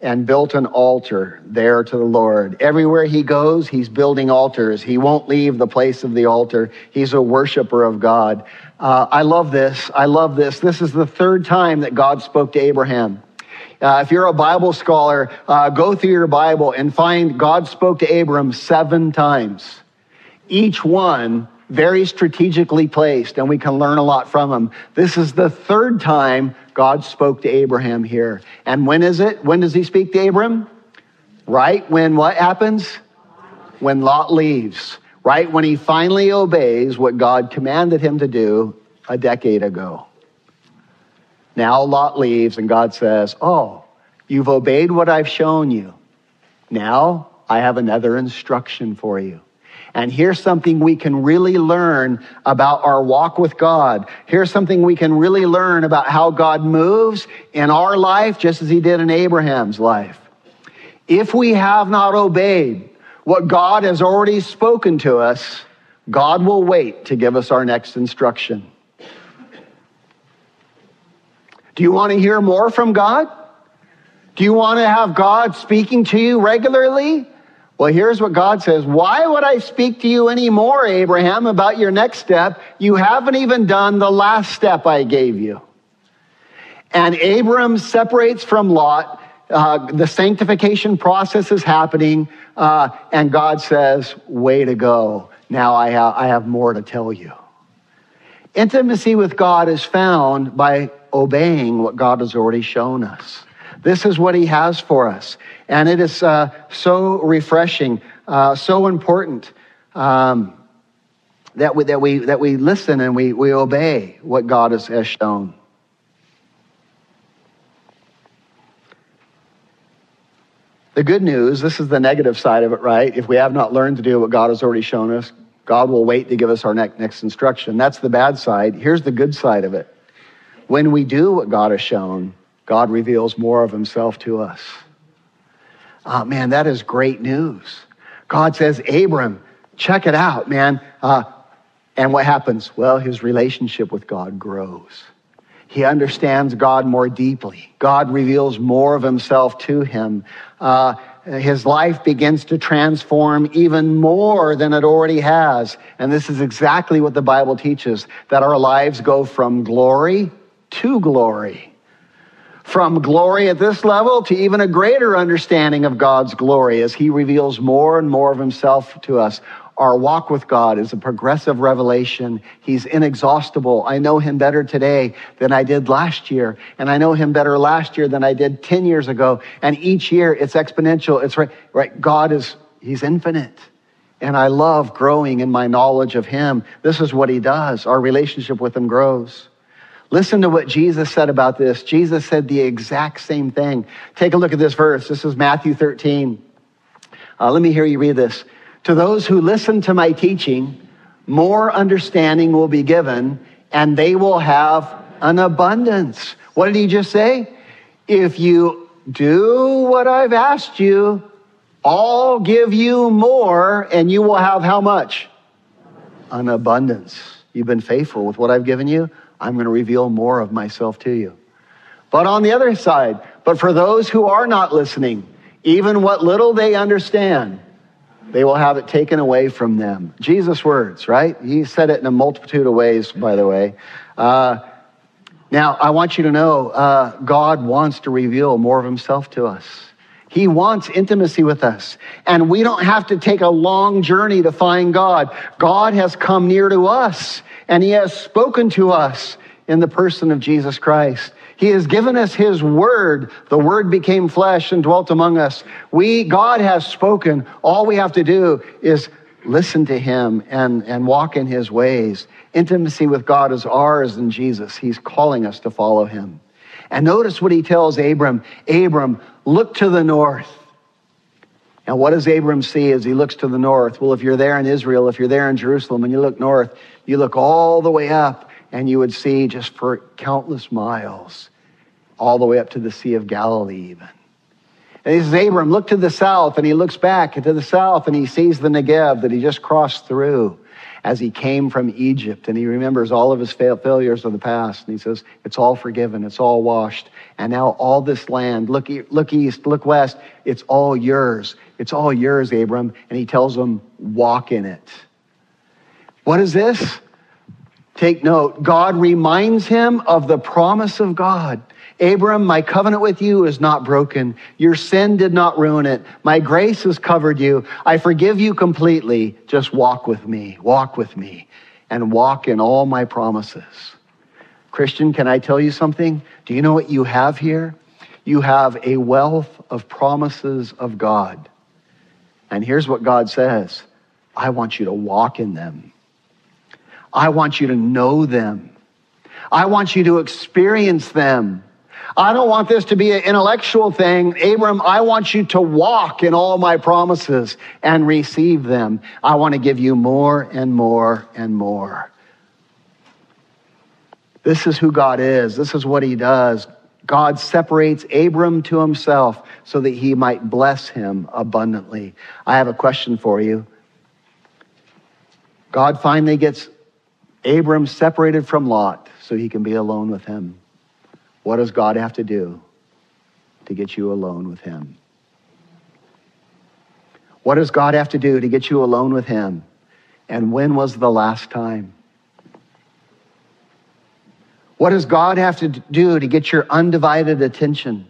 and built an altar there to the Lord. Everywhere he goes, he's building altars. He won't leave the place of the altar. He's a worshiper of God. Uh, I love this. I love this. This is the third time that God spoke to Abraham. Uh, if you're a Bible scholar, uh, go through your Bible and find God spoke to Abram seven times. Each one very strategically placed, and we can learn a lot from them. This is the third time God spoke to Abraham here. And when is it? When does he speak to Abram? Right when what happens? When Lot leaves. Right when he finally obeys what God commanded him to do a decade ago. Now Lot leaves, and God says, Oh, you've obeyed what I've shown you. Now I have another instruction for you. And here's something we can really learn about our walk with God. Here's something we can really learn about how God moves in our life, just as he did in Abraham's life. If we have not obeyed what God has already spoken to us, God will wait to give us our next instruction. Do you want to hear more from God? Do you want to have God speaking to you regularly? Well, here's what God says. Why would I speak to you anymore, Abraham, about your next step? You haven't even done the last step I gave you. And Abram separates from Lot. Uh, the sanctification process is happening. Uh, and God says, way to go. Now I have, I have more to tell you. Intimacy with God is found by obeying what God has already shown us. This is what he has for us. And it is uh, so refreshing, uh, so important um, that, we, that, we, that we listen and we, we obey what God has, has shown. The good news, this is the negative side of it, right? If we have not learned to do what God has already shown us, God will wait to give us our next, next instruction. That's the bad side. Here's the good side of it. When we do what God has shown, God reveals more of himself to us. Oh, man, that is great news. God says, Abram, check it out, man. Uh, and what happens? Well, his relationship with God grows. He understands God more deeply. God reveals more of himself to him. Uh, his life begins to transform even more than it already has. And this is exactly what the Bible teaches that our lives go from glory to glory from glory at this level to even a greater understanding of God's glory as He reveals more and more of Himself to us. Our walk with God is a progressive revelation. He's inexhaustible. I know Him better today than I did last year. And I know Him better last year than I did 10 years ago. And each year it's exponential. It's right, right. God is, He's infinite. And I love growing in my knowledge of Him. This is what He does. Our relationship with Him grows. Listen to what Jesus said about this. Jesus said the exact same thing. Take a look at this verse. This is Matthew 13. Uh, let me hear you read this. To those who listen to my teaching, more understanding will be given, and they will have an abundance. What did he just say? If you do what I've asked you, I'll give you more, and you will have how much? An abundance. You've been faithful with what I've given you. I'm going to reveal more of myself to you. But on the other side, but for those who are not listening, even what little they understand, they will have it taken away from them. Jesus' words, right? He said it in a multitude of ways, by the way. Uh, now, I want you to know uh, God wants to reveal more of himself to us. He wants intimacy with us. And we don't have to take a long journey to find God. God has come near to us and he has spoken to us in the person of Jesus Christ. He has given us his word. The word became flesh and dwelt among us. We, God has spoken. All we have to do is listen to him and, and walk in his ways. Intimacy with God is ours in Jesus. He's calling us to follow him. And notice what he tells Abram Abram, look to the north. And what does Abram see as he looks to the north? Well, if you're there in Israel, if you're there in Jerusalem and you look north, you look all the way up and you would see just for countless miles, all the way up to the Sea of Galilee, even. And he says, Abram, look to the south. And he looks back to the south and he sees the Negev that he just crossed through as he came from Egypt. And he remembers all of his failures of the past. And he says, It's all forgiven, it's all washed. And now all this land, look, look east, look west, it's all yours. It's all yours, Abram. And he tells him, Walk in it. What is this? Take note. God reminds him of the promise of God. Abram, my covenant with you is not broken. Your sin did not ruin it. My grace has covered you. I forgive you completely. Just walk with me. Walk with me and walk in all my promises. Christian, can I tell you something? Do you know what you have here? You have a wealth of promises of God. And here's what God says I want you to walk in them. I want you to know them. I want you to experience them. I don't want this to be an intellectual thing. Abram, I want you to walk in all my promises and receive them. I want to give you more and more and more. This is who God is. This is what he does. God separates Abram to himself so that he might bless him abundantly. I have a question for you. God finally gets Abram separated from Lot so he can be alone with him. What does God have to do to get you alone with Him? What does God have to do to get you alone with Him? And when was the last time? What does God have to do to get your undivided attention?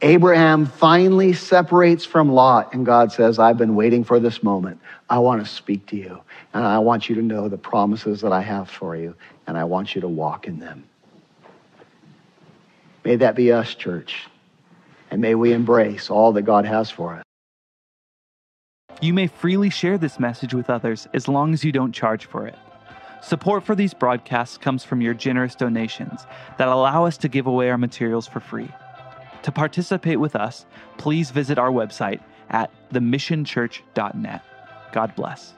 Abraham finally separates from Lot, and God says, I've been waiting for this moment. I want to speak to you, and I want you to know the promises that I have for you, and I want you to walk in them. May that be us, church. And may we embrace all that God has for us. You may freely share this message with others as long as you don't charge for it. Support for these broadcasts comes from your generous donations that allow us to give away our materials for free. To participate with us, please visit our website at themissionchurch.net. God bless.